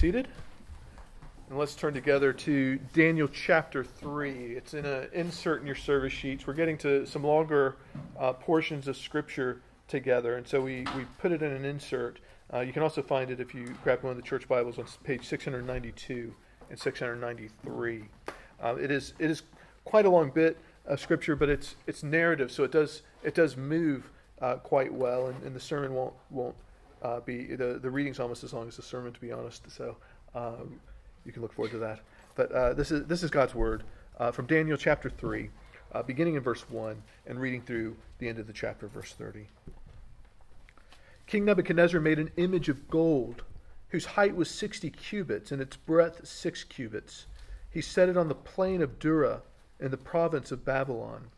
seated. And let's turn together to Daniel chapter 3. It's in an insert in your service sheets. We're getting to some longer uh, portions of Scripture together, and so we, we put it in an insert. Uh, you can also find it if you grab one of the church Bibles on page 692 and 693. Uh, it, is, it is quite a long bit of Scripture, but it's, it's narrative, so it does, it does move uh, quite well, and, and the sermon won't, won't uh, be, the, the reading's almost as long as the sermon, to be honest. So um, you can look forward to that. But uh, this is this is God's word uh, from Daniel chapter three, uh, beginning in verse one and reading through the end of the chapter, verse thirty. King Nebuchadnezzar made an image of gold, whose height was sixty cubits and its breadth six cubits. He set it on the plain of Dura in the province of Babylon.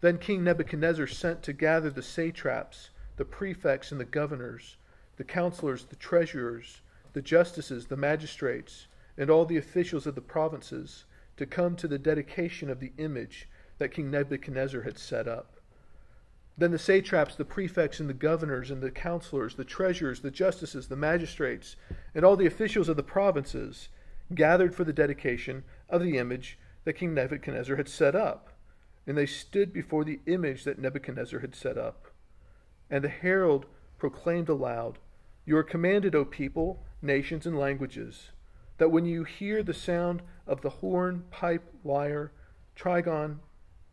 Then King Nebuchadnezzar sent to gather the satraps, the prefects, and the governors, the counselors, the treasurers, the justices, the magistrates and all the officials of the provinces to come to the dedication of the image that King Nebuchadnezzar had set up. Then the satraps, the prefects, and the governors, and the counselors, the treasurers, the justices, the magistrates, and all the officials of the provinces gathered for the dedication of the image that King Nebuchadnezzar had set up. And they stood before the image that Nebuchadnezzar had set up. And the herald proclaimed aloud, You are commanded, O people, nations, and languages that when you hear the sound of the horn, pipe, lyre, trigon,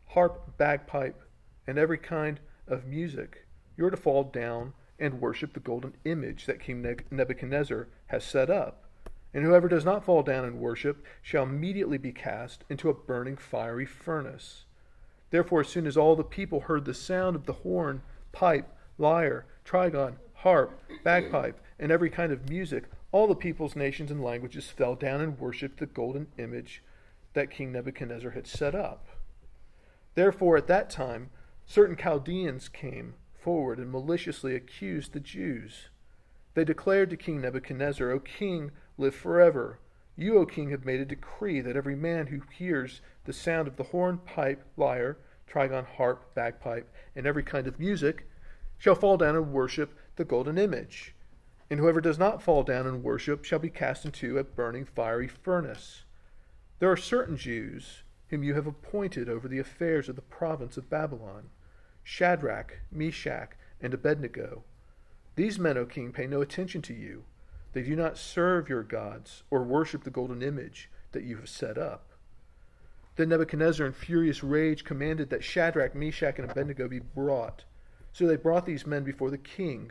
harp, bagpipe, and every kind of music, you're to fall down and worship the golden image that King Nebuchadnezzar has set up. And whoever does not fall down and worship shall immediately be cast into a burning fiery furnace. Therefore, as soon as all the people heard the sound of the horn, pipe, lyre, trigon, harp, bagpipe, and every kind of music, all the peoples, nations, and languages fell down and worshipped the golden image that King Nebuchadnezzar had set up. Therefore, at that time, certain Chaldeans came forward and maliciously accused the Jews. They declared to King Nebuchadnezzar, O king, live forever. You, O king, have made a decree that every man who hears the sound of the horn, pipe, lyre, trigon, harp, bagpipe, and every kind of music shall fall down and worship the golden image and whoever does not fall down and worship shall be cast into a burning fiery furnace. There are certain Jews whom you have appointed over the affairs of the province of Babylon Shadrach, Meshach, and Abednego. These men, O king, pay no attention to you. They do not serve your gods or worship the golden image that you have set up. Then Nebuchadnezzar, in furious rage, commanded that Shadrach, Meshach, and Abednego be brought. So they brought these men before the king.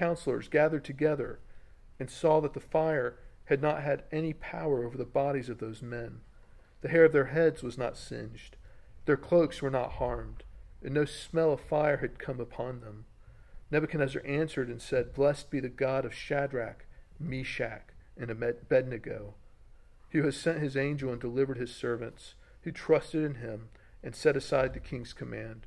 counselors gathered together and saw that the fire had not had any power over the bodies of those men. The hair of their heads was not singed, their cloaks were not harmed, and no smell of fire had come upon them. Nebuchadnezzar answered and said, Blessed be the God of Shadrach, Meshach, and Abednego, who has sent his angel and delivered his servants, who trusted in him and set aside the king's command,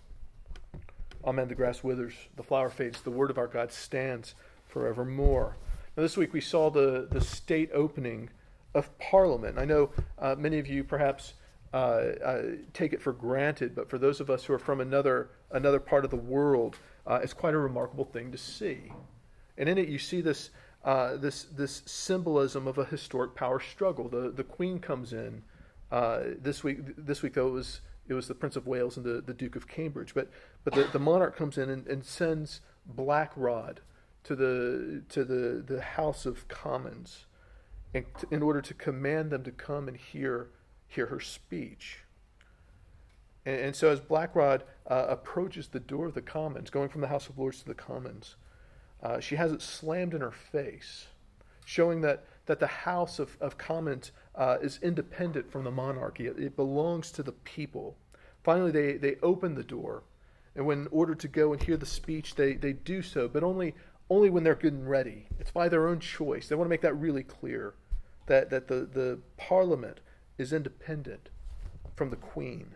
Amen. The grass withers, the flower fades, the word of our God stands forevermore. Now, this week we saw the, the state opening of Parliament. I know uh, many of you perhaps uh, uh, take it for granted, but for those of us who are from another another part of the world, uh, it's quite a remarkable thing to see. And in it, you see this uh, this this symbolism of a historic power struggle. The the Queen comes in uh, this week. This week, though, it was it was the Prince of Wales and the, the Duke of Cambridge. But but the, the monarch comes in and, and sends Black Rod to the to the, the House of Commons in, in order to command them to come and hear hear her speech. And, and so as Black Rod uh, approaches the door of the Commons, going from the House of Lords to the Commons, uh, she has it slammed in her face, showing that, that the House of, of Commons uh, is independent from the monarchy. It, it, belongs to the people. Finally, they, they open the door, and when ordered to go and hear the speech, they, they do so, but only, only when they're good and ready. It's by their own choice. They want to make that really clear that, that the, the parliament is independent from the queen.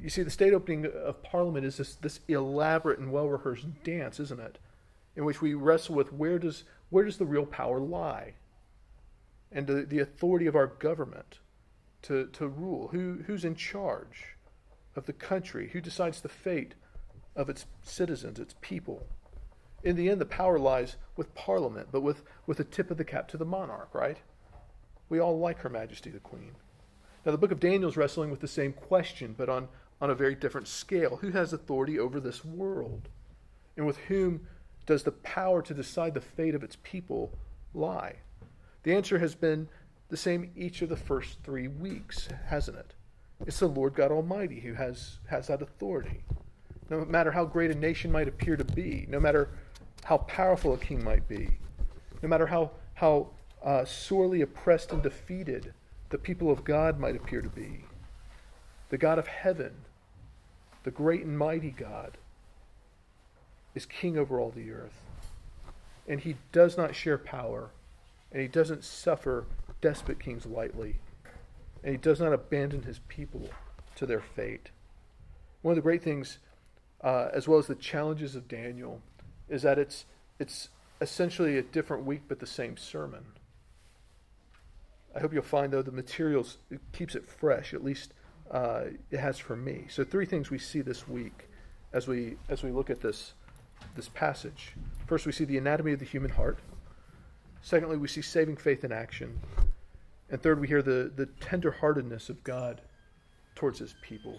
You see, the state opening of Parliament is this, this elaborate and well rehearsed dance, isn't it? In which we wrestle with where does, where does the real power lie? And the, the authority of our government to, to rule. Who, who's in charge of the country? Who decides the fate of its citizens, its people? In the end, the power lies with Parliament, but with, with a tip of the cap to the monarch, right? We all like Her Majesty the Queen. Now, the book of Daniel is wrestling with the same question, but on, on a very different scale. Who has authority over this world? And with whom does the power to decide the fate of its people lie? The answer has been the same each of the first three weeks, hasn't it? It's the Lord God Almighty who has, has that authority. No matter how great a nation might appear to be, no matter how powerful a king might be, no matter how, how uh, sorely oppressed and defeated the people of God might appear to be. The God of heaven, the great and mighty God, is king over all the earth. And he does not share power, and he doesn't suffer despot kings lightly, and he does not abandon his people to their fate. One of the great things, uh, as well as the challenges of Daniel, is that it's, it's essentially a different week but the same sermon. I hope you'll find, though, the materials it keeps it fresh. At least uh, it has for me. So, three things we see this week as we as we look at this this passage. First, we see the anatomy of the human heart. Secondly, we see saving faith in action. And third, we hear the, the tenderheartedness of God towards his people.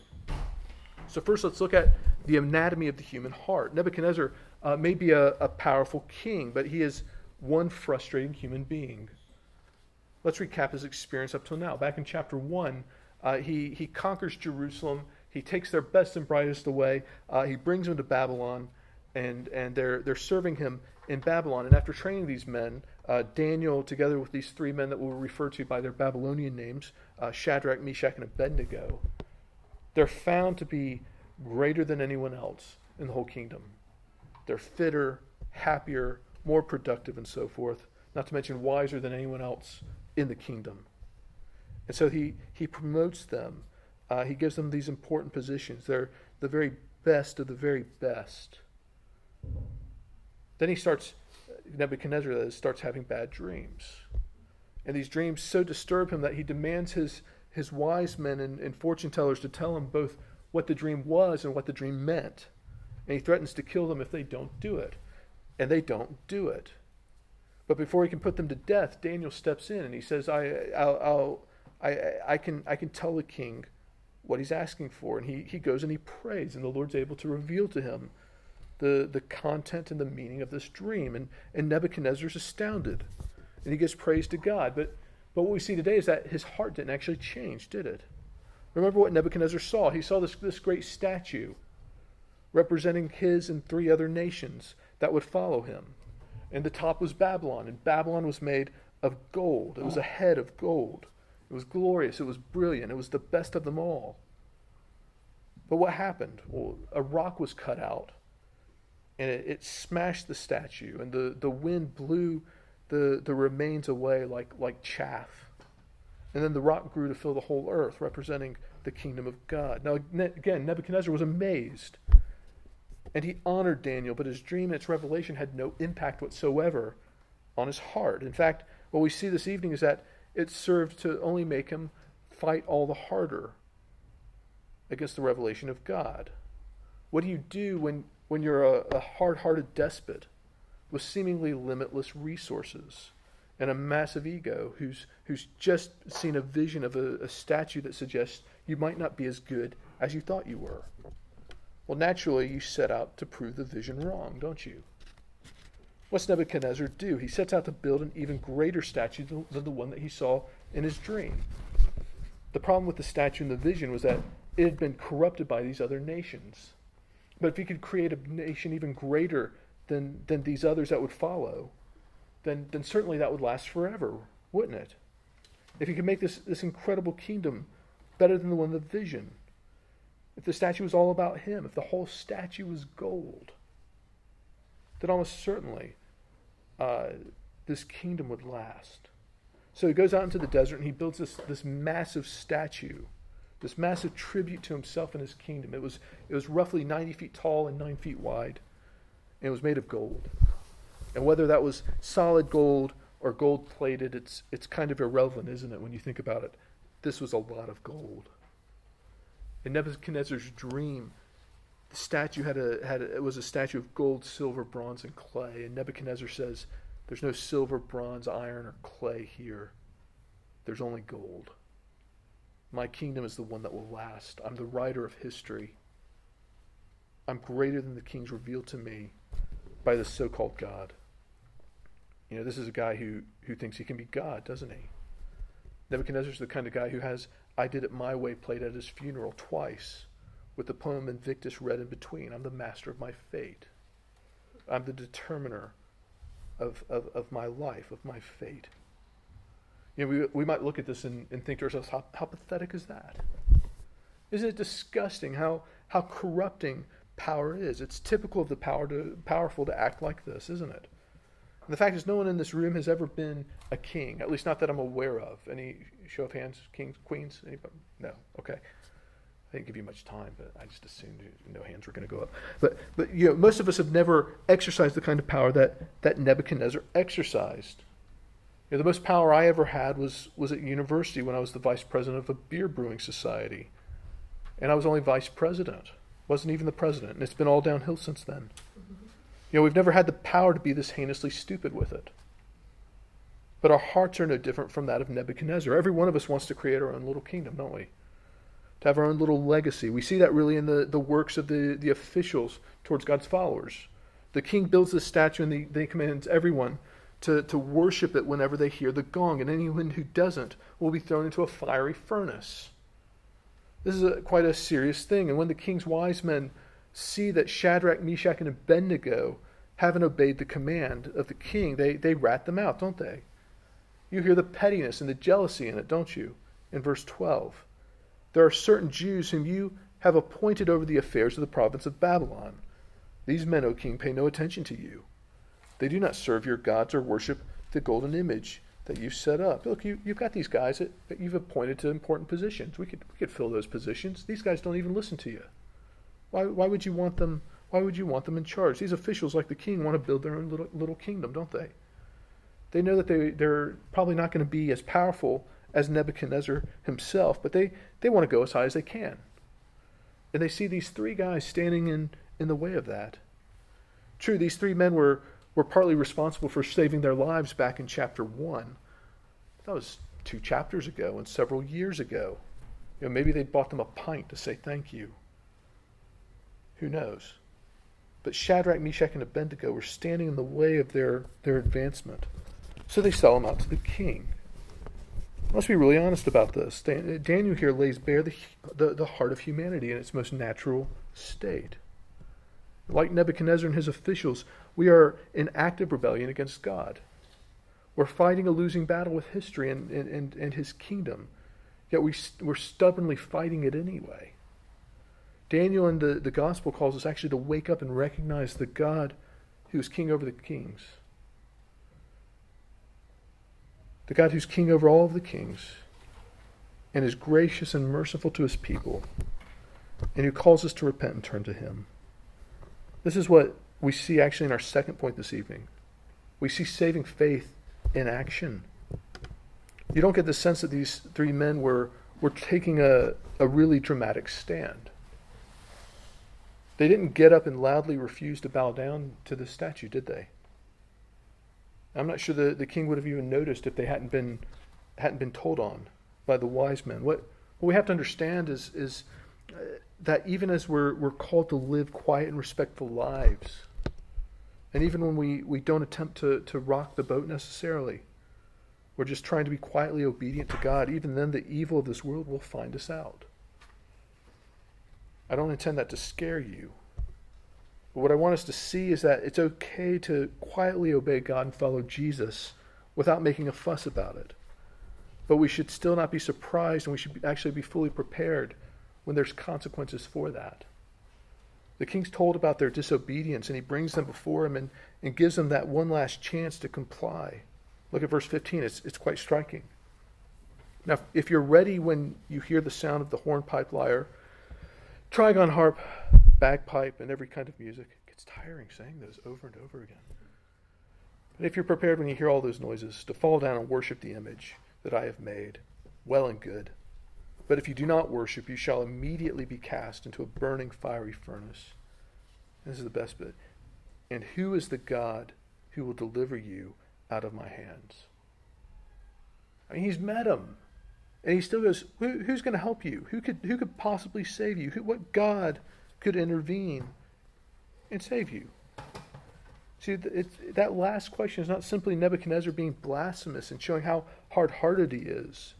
So, first, let's look at the anatomy of the human heart. Nebuchadnezzar uh, may be a, a powerful king, but he is one frustrating human being. Let's recap his experience up till now. Back in chapter 1, uh, he, he conquers Jerusalem. He takes their best and brightest away. Uh, he brings them to Babylon, and, and they're, they're serving him in Babylon. And after training these men, uh, Daniel, together with these three men that we'll refer to by their Babylonian names, uh, Shadrach, Meshach, and Abednego, they're found to be greater than anyone else in the whole kingdom. They're fitter, happier, more productive, and so forth, not to mention wiser than anyone else in the kingdom. And so he, he promotes them. Uh, he gives them these important positions. They're, the very best of the very best. Then he starts, Nebuchadnezzar starts having bad dreams. And these dreams so disturb him that he demands his, his wise men and, and fortune tellers to tell him both what the dream was and what the dream meant. And he threatens to kill them if they don't do it. And they don't do it. But before he can put them to death, Daniel steps in and he says, I, I'll, I'll I, I, can, I can tell the king what he's asking for. And he, he goes and he prays, and the Lord's able to reveal to him the, the content and the meaning of this dream. And, and Nebuchadnezzar is astounded, and he gives praise to God. But, but what we see today is that his heart didn't actually change, did it? Remember what Nebuchadnezzar saw? He saw this, this great statue representing his and three other nations that would follow him. And the top was Babylon, and Babylon was made of gold. It was a head of gold. It was glorious. It was brilliant. It was the best of them all. But what happened? Well, a rock was cut out and it, it smashed the statue, and the, the wind blew the, the remains away like, like chaff. And then the rock grew to fill the whole earth, representing the kingdom of God. Now, again, Nebuchadnezzar was amazed. And he honored Daniel, but his dream and its revelation had no impact whatsoever on his heart. In fact, what we see this evening is that it served to only make him fight all the harder against the revelation of God. What do you do when, when you're a, a hard hearted despot with seemingly limitless resources and a massive ego who's, who's just seen a vision of a, a statue that suggests you might not be as good as you thought you were? Well, naturally, you set out to prove the vision wrong, don't you? What's Nebuchadnezzar do? He sets out to build an even greater statue than the one that he saw in his dream. The problem with the statue and the vision was that it had been corrupted by these other nations. But if he could create a nation even greater than, than these others that would follow, then, then certainly that would last forever, wouldn't it? If he could make this, this incredible kingdom better than the one of the vision, if the statue was all about him, if the whole statue was gold, then almost certainly uh, this kingdom would last. So he goes out into the desert and he builds this, this massive statue, this massive tribute to himself and his kingdom. It was, it was roughly 90 feet tall and 9 feet wide, and it was made of gold. And whether that was solid gold or gold plated, it's, it's kind of irrelevant, isn't it, when you think about it? This was a lot of gold. In Nebuchadnezzar's dream, the statue had a had a, it was a statue of gold, silver, bronze, and clay. And Nebuchadnezzar says, "There's no silver, bronze, iron, or clay here. There's only gold. My kingdom is the one that will last. I'm the writer of history. I'm greater than the kings revealed to me by the so-called God." You know, this is a guy who who thinks he can be God, doesn't he? Nebuchadnezzar's the kind of guy who has "I did it my way" played at his funeral twice with the poem Invictus read in between. I'm the master of my fate. I'm the determiner of, of, of my life, of my fate. You know, we, we might look at this and, and think to ourselves, how, how pathetic is that? Isn't it disgusting how, how corrupting power is? It's typical of the power to, powerful to act like this, isn't it? And the fact is, no one in this room has ever been a king, at least not that I'm aware of. Any show of hands, kings, queens? Anybody? No. Okay. I didn't give you much time, but I just assumed no hands were going to go up. But, but you know, most of us have never exercised the kind of power that, that Nebuchadnezzar exercised. You know, the most power I ever had was, was at university when I was the vice president of a beer brewing society. And I was only vice president, wasn't even the president. And it's been all downhill since then. You know, we've never had the power to be this heinously stupid with it. But our hearts are no different from that of Nebuchadnezzar. Every one of us wants to create our own little kingdom, don't we? to have our own little legacy. We see that really in the, the works of the, the officials towards God's followers. The king builds this statue and he, commands everyone to, to worship it whenever they hear the gong, and anyone who doesn't will be thrown into a fiery furnace. This is a, quite a serious thing. And when the king's wise men see that Shadrach, Meshach, and Abednego haven't obeyed the command of the king, they, they rat them out, don't they? You hear the pettiness and the jealousy in it, don't you? In verse 12. There are certain Jews whom you have appointed over the affairs of the province of Babylon. These men, O king, pay no attention to you. They do not serve your gods or worship the golden image that you set up. Look, you, you've got these guys that, that you've appointed to important positions. We could, we could fill those positions. These guys don't even listen to you. Why, why would you want them? Why would you want them in charge? These officials, like the king, want to build their own little, little kingdom, don't they? They know that they, they're probably not going to be as powerful as Nebuchadnezzar himself, but they, they want to go as high as they can. And they see these three guys standing in, in the way of that. True, these three men were, were partly responsible for saving their lives back in chapter 1. That was two chapters ago and several years ago. You know, maybe they bought them a pint to say thank you. Who knows? But Shadrach, Meshach, and Abednego were standing in the way of their, their advancement. So they sell them out to the king. Let's be really honest about this. Uh, Daniel here lays bare the, the, the heart of humanity in its most natural state. Like Nebuchadnezzar and his officials, we are in active rebellion against God. We're fighting a losing battle with history and, and, and, his kingdom, yet we, we're stubbornly fighting it anyway. Daniel in the, the gospel calls us actually to wake up and recognize the God who is king over the kings the God who's king over all of the kings and is gracious and merciful to his people, and who calls us to repent and turn to him. This is what we see actually in our second point this evening. We see saving faith in action. You don't get the sense that these three men were, were taking a, a really dramatic stand. They didn't get up and loudly refuse to bow down to the statue, did they? I'm not sure the, the king would have even noticed if they hadn't been hadn't been told on by the wise men. What what we have to understand is is uh, that even as we're we're called to live quiet and respectful lives, and even when we, we don't attempt to, to rock the boat necessarily, we're just trying to be quietly obedient to God, even then the evil of this world will find us out. I don't intend that to scare you. But what I want us to see is that it's okay to quietly obey God and follow Jesus without making a fuss about it. But we should still not be surprised and we should actually be fully prepared when there's consequences for that. The king's told about their disobedience and he brings them before him and, and gives them that one last chance to comply. Look at verse 15, it's, it's quite striking. Now, if you're ready when you hear the sound of the hornpipe lyre, trigon harp, bagpipe, and every kind of music. It gets tiring saying those over and over again. But if you're prepared when you hear all those noises to fall down and worship the image that I have made, well and good. But if you do not worship, you shall immediately be cast into a burning fiery furnace. This is the best bit. And who is the God who will deliver you out of my hands? I mean, he's met him. And he still goes, Who, who's going to help you? Who could, who could possibly save you? Who, what God could intervene and save you? See, that last question is not simply Nebuchadnezzar being blasphemous and showing how hard hearted he is.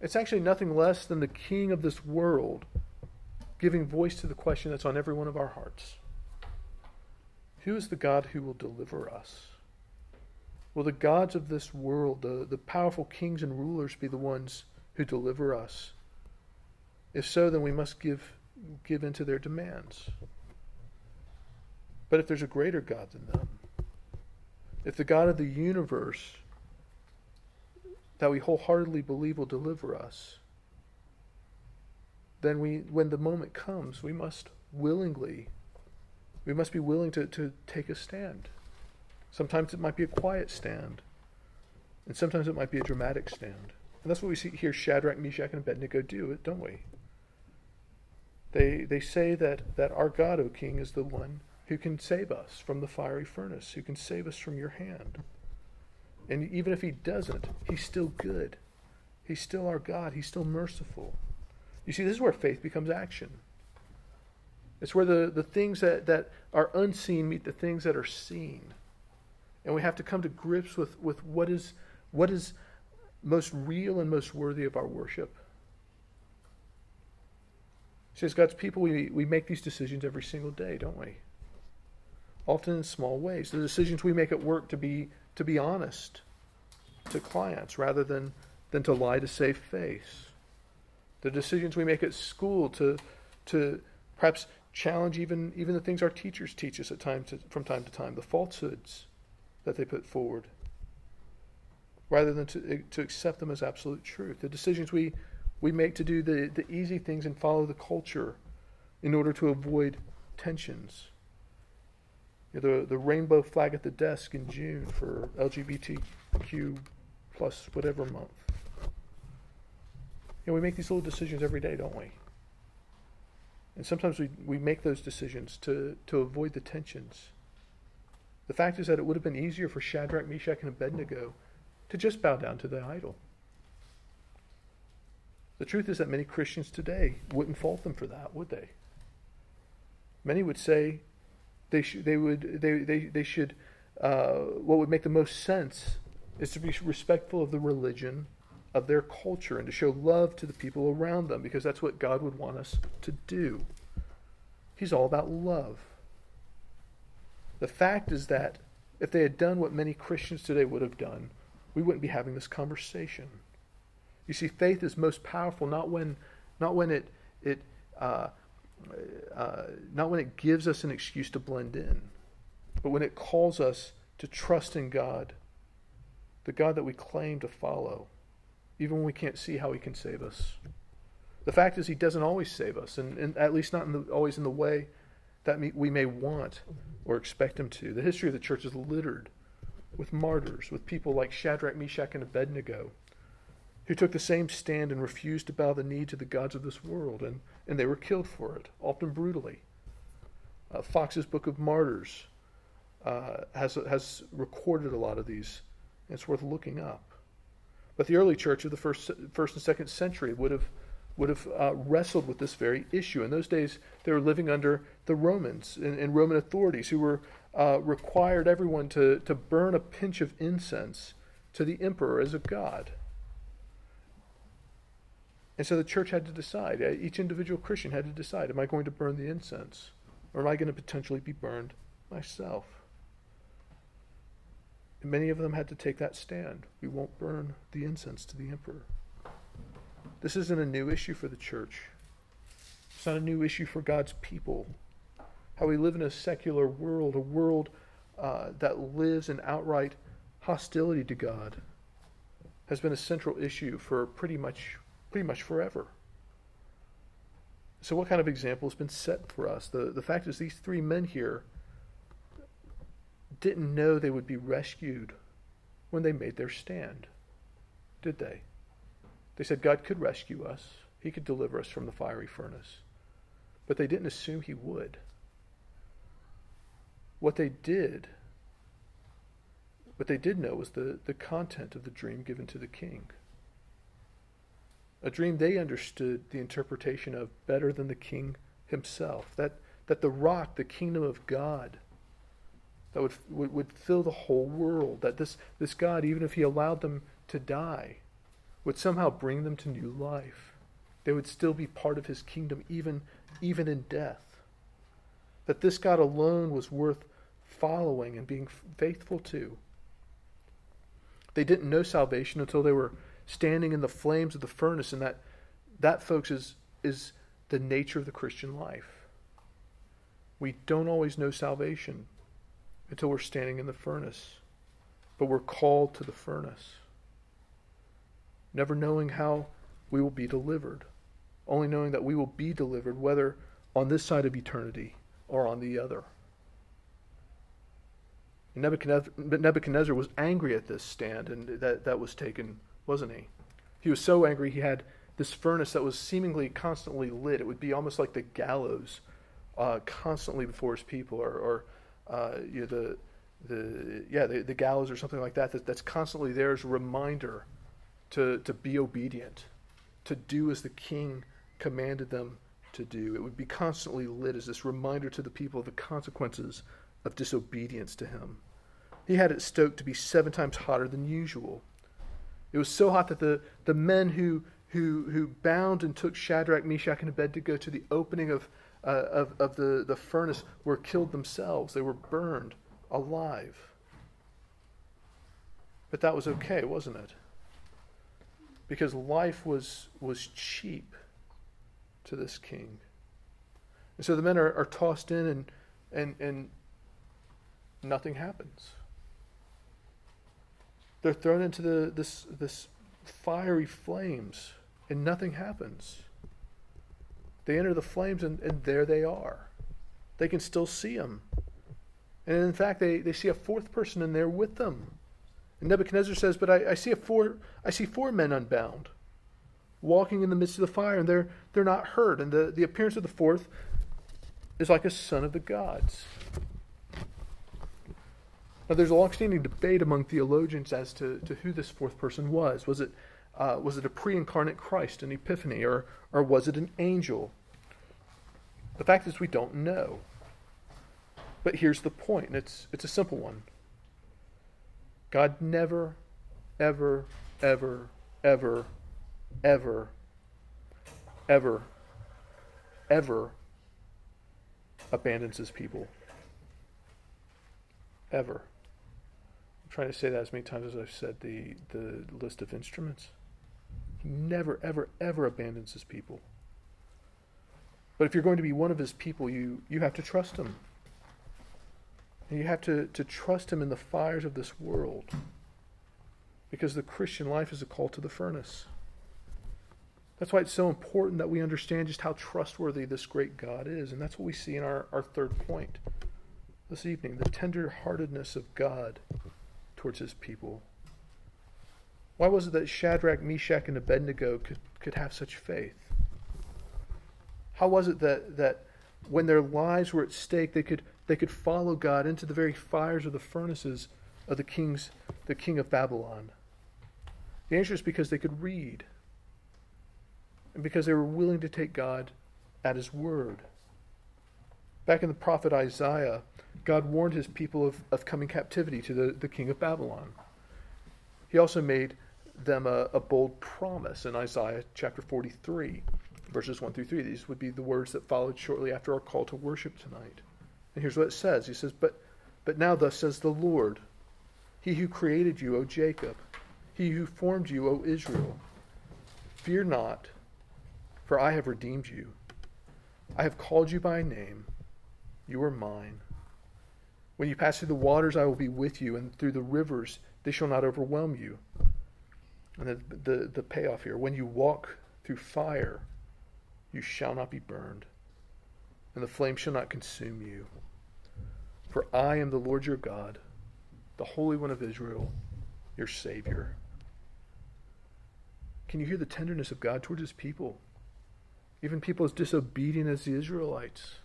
It's actually nothing less than the king of this world giving voice to the question that's on every one of our hearts Who is the God who will deliver us? Will the gods of this world, the, the powerful kings and rulers, be the ones who deliver us? If so, then we must give, give in to their demands. But if there's a greater God than them, if the God of the universe that we wholeheartedly believe will deliver us, then we, when the moment comes, we must willingly, we must be willing to, to take a stand. Sometimes it might be a quiet stand, and sometimes it might be a dramatic stand. And that's what we see here Shadrach, Meshach, and Abednego do, don't we? They, they say that, that our God, O King, is the one who can save us from the fiery furnace, who can save us from your hand. And even if he doesn't, he's still good. He's still our God. He's still merciful. You see, this is where faith becomes action. It's where the, the things that, that are unseen meet the things that are seen and we have to come to grips with, with what is what is most real and most worthy of our worship. See, as God's people, we, we make these decisions every single day, don't we? Often in small ways. The decisions we make at work to be to be honest to clients rather than, than to lie to save face. The decisions we make at school to to perhaps challenge even even the things our teachers teach us at times to, from time to time, the falsehoods that they put forward, rather than to, to accept them as absolute truth. The decisions we, we make to do the, the easy things and follow the culture in order to avoid tensions. The, the rainbow flag at the desk in June for LGBTQ plus whatever month. You know, we make these little decisions every day, don't we? And sometimes we, we make those decisions to, to avoid the tensions. The fact is that it would have been easier for Shadrach, Meshach, and Abednego to just bow down to the idol. The truth is that many Christians today wouldn't fault them for that, would they? Many would say they should, they would, they, they, they should, uh, what would make the most sense is to be respectful of the religion of their culture and to show love to the people around them because that's what God would want us to do. He's all about love. The fact is that if they had done what many Christians today would have done, we wouldn't be having this conversation. You see, faith is most powerful not when, not when it, it, uh, uh, not when it gives us an excuse to blend in, but when it calls us to trust in God, the God that we claim to follow even when we can't see how he can save us. The fact is, he doesn't always save us, and, and at least not in the, always in the way that we may want or expect him to. The history of the church is littered with martyrs, with people like Shadrach, Meshach, and Abednego, who took the same stand and refused to bow the knee to the gods of this world, and, and they were killed for it, often brutally. Uh, Foxe's Book of Martyrs uh, has, has recorded a lot of these, and it's worth looking up. But the early church of the first, first and second century would have, would have uh, wrestled with this very issue. In those days, they were living under the Romans and, and Roman authorities who were uh, required everyone to, to burn a pinch of incense to the emperor as a god. And so the church had to decide, uh, each individual Christian had to decide, am I going to burn the incense? Or am I going to potentially be burned myself? And many of them had to take that stand. We won't burn the incense to the emperor. This isn't a new issue for the church. It's not a new issue for God's people. How we live in a secular world, a world uh, that lives in outright hostility to God, has been a central issue for pretty much, pretty much forever. So, what kind of example has been set for us? The, the fact is, these three men here didn't know they would be rescued when they made their stand, did they? They said God could rescue us, He could deliver us from the fiery furnace. But they didn't assume He would. What they did, what they did know was the, the content of the dream given to the king. A dream they understood the interpretation of better than the king himself. That, that the rock, the kingdom of God, that would, would, would fill the whole world. That this, this God, even if He allowed them to die, would somehow bring them to new life. They would still be part of His kingdom, even, even in death. That this God alone was worth following and being faithful to. They didn't know salvation until they were standing in the flames of the furnace, and that, that folks, is, is the nature of the Christian life. We don't always know salvation until we're standing in the furnace. But we're called to the furnace, never knowing how we will be delivered, only knowing that we will be delivered, whether on this side of eternity or on the other. Nebuchadnezzar, Nebuchadnezzar was angry at this stand, and that, that was taken, wasn't he? He was so angry he had this furnace that was seemingly constantly lit. It would be almost like the gallows uh, constantly before his people, or, or uh, you know, the the yeah the, the gallows or something like that, that that's constantly there as a reminder to to be obedient, to do as the king commanded them to do. It would be constantly lit as this reminder to the people of the consequences of disobedience to him. He had it stoked to be seven times hotter than usual. It was so hot that the, the men who, who, who bound and took Shadrach, Meshach, and Abednego to go to the opening of uh, of, of the, the furnace were killed themselves. They were burned alive. But that was okay, wasn't it? Because life was, was cheap to this king. And so the men are, are tossed in and, and, and nothing happens. They're thrown into the, this, this fiery flames and nothing happens. They enter the flames, and, and there they are. They can still see them. And in fact, they, they see a fourth person in there with them. And Nebuchadnezzar says, But I, I see a four I see four men unbound, walking in the midst of the fire, and they're they're not hurt. And the, the appearance of the fourth is like a son of the gods. Now, there's a long-standing debate among theologians as to, to who this fourth person was. Was it uh, was it a pre-incarnate Christ, an epiphany, or or was it an angel? The fact is, we don't know. But here's the point, and it's it's a simple one. God never, ever, ever, ever, ever, ever, ever abandons his people. Ever. Trying to say that as many times as I've said the, the list of instruments. He never, ever, ever abandons his people. But if you're going to be one of his people, you, you have to trust him. And you have to, to trust him in the fires of this world. Because the Christian life is a call to the furnace. That's why it's so important that we understand just how trustworthy this great God is. And that's what we see in our, our third point this evening the tender heartedness of God towards his people. Why was it that Shadrach, Meshach, and Abednego could, could have such faith? How was it that, that when their lives were at stake, they could, they could follow God into the very fires of the furnaces of the kings, the king of Babylon? The answer is because they could read and because they were willing to take God at his word. Back in the prophet Isaiah, God warned his people of, of coming captivity to the, the king of Babylon. He also made them a, a bold promise in Isaiah chapter 43, verses 1 through 3. These would be the words that followed shortly after our call to worship tonight. And here's what it says He says, But, but now, thus says the Lord, He who created you, O Jacob, He who formed you, O Israel, fear not for I have redeemed you. I have called you by name. You are mine. When you pass through the waters, I will be with you, and through the rivers, they shall not overwhelm you. And the, the, the payoff here when you walk through fire, you shall not be burned, and the flame shall not consume you. For I am the Lord your God, the Holy One of Israel, your Savior. Can you hear the tenderness of God towards his people? even people as disobedient as the Israelites.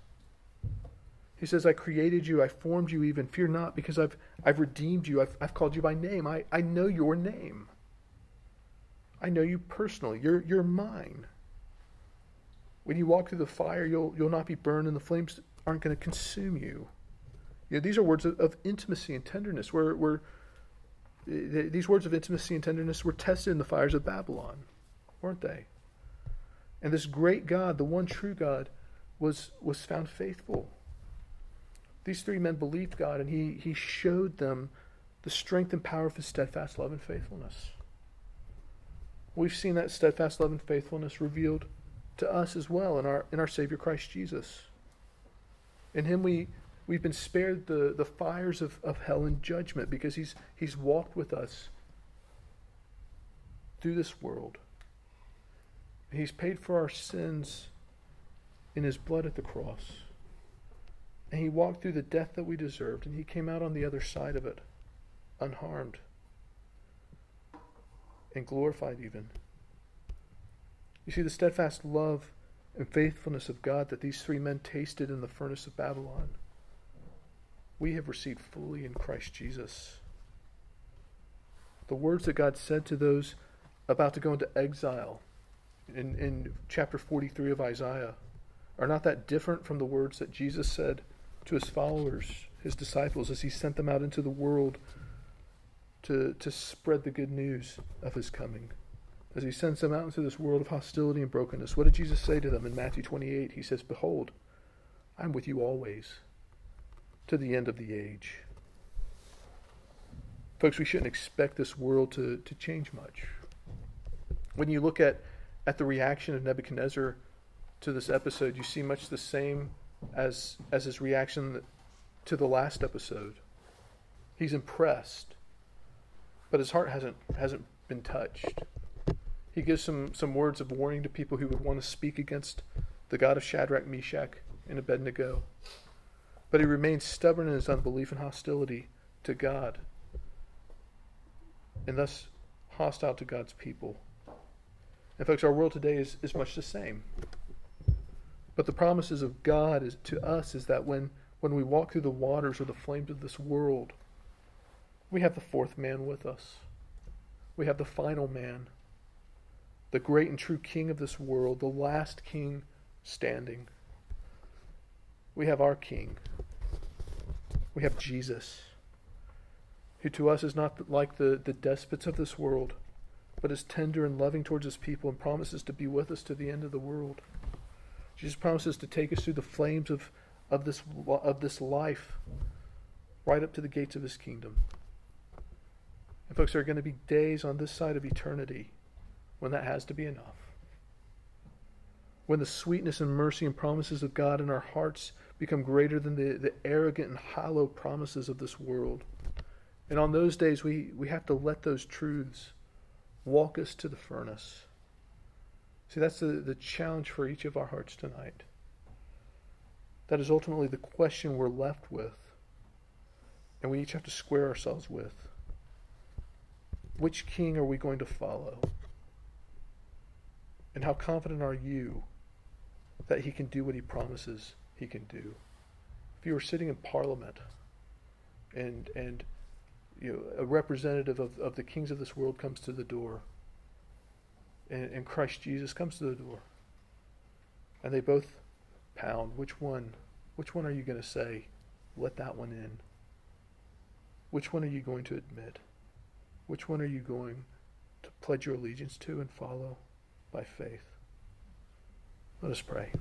He says, I created you, I formed you even. Fear not, because I've, I've redeemed you, I've, I've called you by name. I, I know your name. I know you personally. You're, you're mine. When you walk through the fire, you'll, you'll not be burned, and the flames aren't going to consume you. You know, these are words of, of intimacy and tenderness. Where, where these words of intimacy and tenderness were tested in the fires of Babylon, weren't they? And this great God, the one true God, was, was found faithful. These three men believed God, and he, he showed them the strength and power of his steadfast love and faithfulness. We've seen that steadfast love and faithfulness revealed to us as well in our, in our Savior Christ Jesus. In him we, we've been spared the, the fires of, of hell and judgment because he's, he's walked with us through this world. He's paid for our sins in his blood at the cross. And he walked through the death that we deserved, and he came out on the other side of it, unharmed and glorified even. You see, the steadfast love and faithfulness of God that these three men tasted in the furnace of Babylon, we have received fully in Christ Jesus. The words that God said to those about to go into exile in, in chapter 43 of Isaiah are not that different from the words that Jesus said to his followers, his disciples, as he sent them out into the world to, to spread the good news of his coming. As he sends them out into this world of hostility and brokenness, what did Jesus say to them in Matthew 28? He says, Behold, I'm with you always to the end of the age. Folks, we shouldn't expect this world to, to change much. When you look at at the reaction of Nebuchadnezzar to this episode, you see much the same as as his reaction to the last episode. He's impressed, but his heart hasn't hasn't been touched. He gives some some words of warning to people who would want to speak against the God of Shadrach, Meshach, and Abednego. But he remains stubborn in his unbelief and hostility to God, and thus hostile to God's people. And, folks, our world today is, is much the same. But the promises of God is, to us is that when, when we walk through the waters or the flames of this world, we have the fourth man with us. We have the final man, the great and true king of this world, the last king standing. We have our king. We have Jesus, who to us is not like the, the despots of this world, but is tender and loving towards his people and promises to be with us to the end of the world. Jesus promises to take us through the flames of, of, this, of this life right up to the gates of his kingdom. And, folks, there are going to be days on this side of eternity when that has to be enough. When the sweetness and mercy and promises of God in our hearts become greater than the, the arrogant and hollow promises of this world. And on those days, we, we have to let those truths walk us to the furnace. See, that's the, the challenge for each of our hearts tonight. That is ultimately the question we're left with, and we each have to square ourselves with. Which king are we going to follow? And how confident are you that he can do what he promises he can do? If you were sitting in parliament and and you know, a representative of, of the kings of this world comes to the door, and, and Christ Jesus comes to the door, and they both pound. Which one? Which one are you going to say? Let that one in. Which one are you going to admit? Which one are you going to pledge your allegiance to and follow by faith? Let us pray.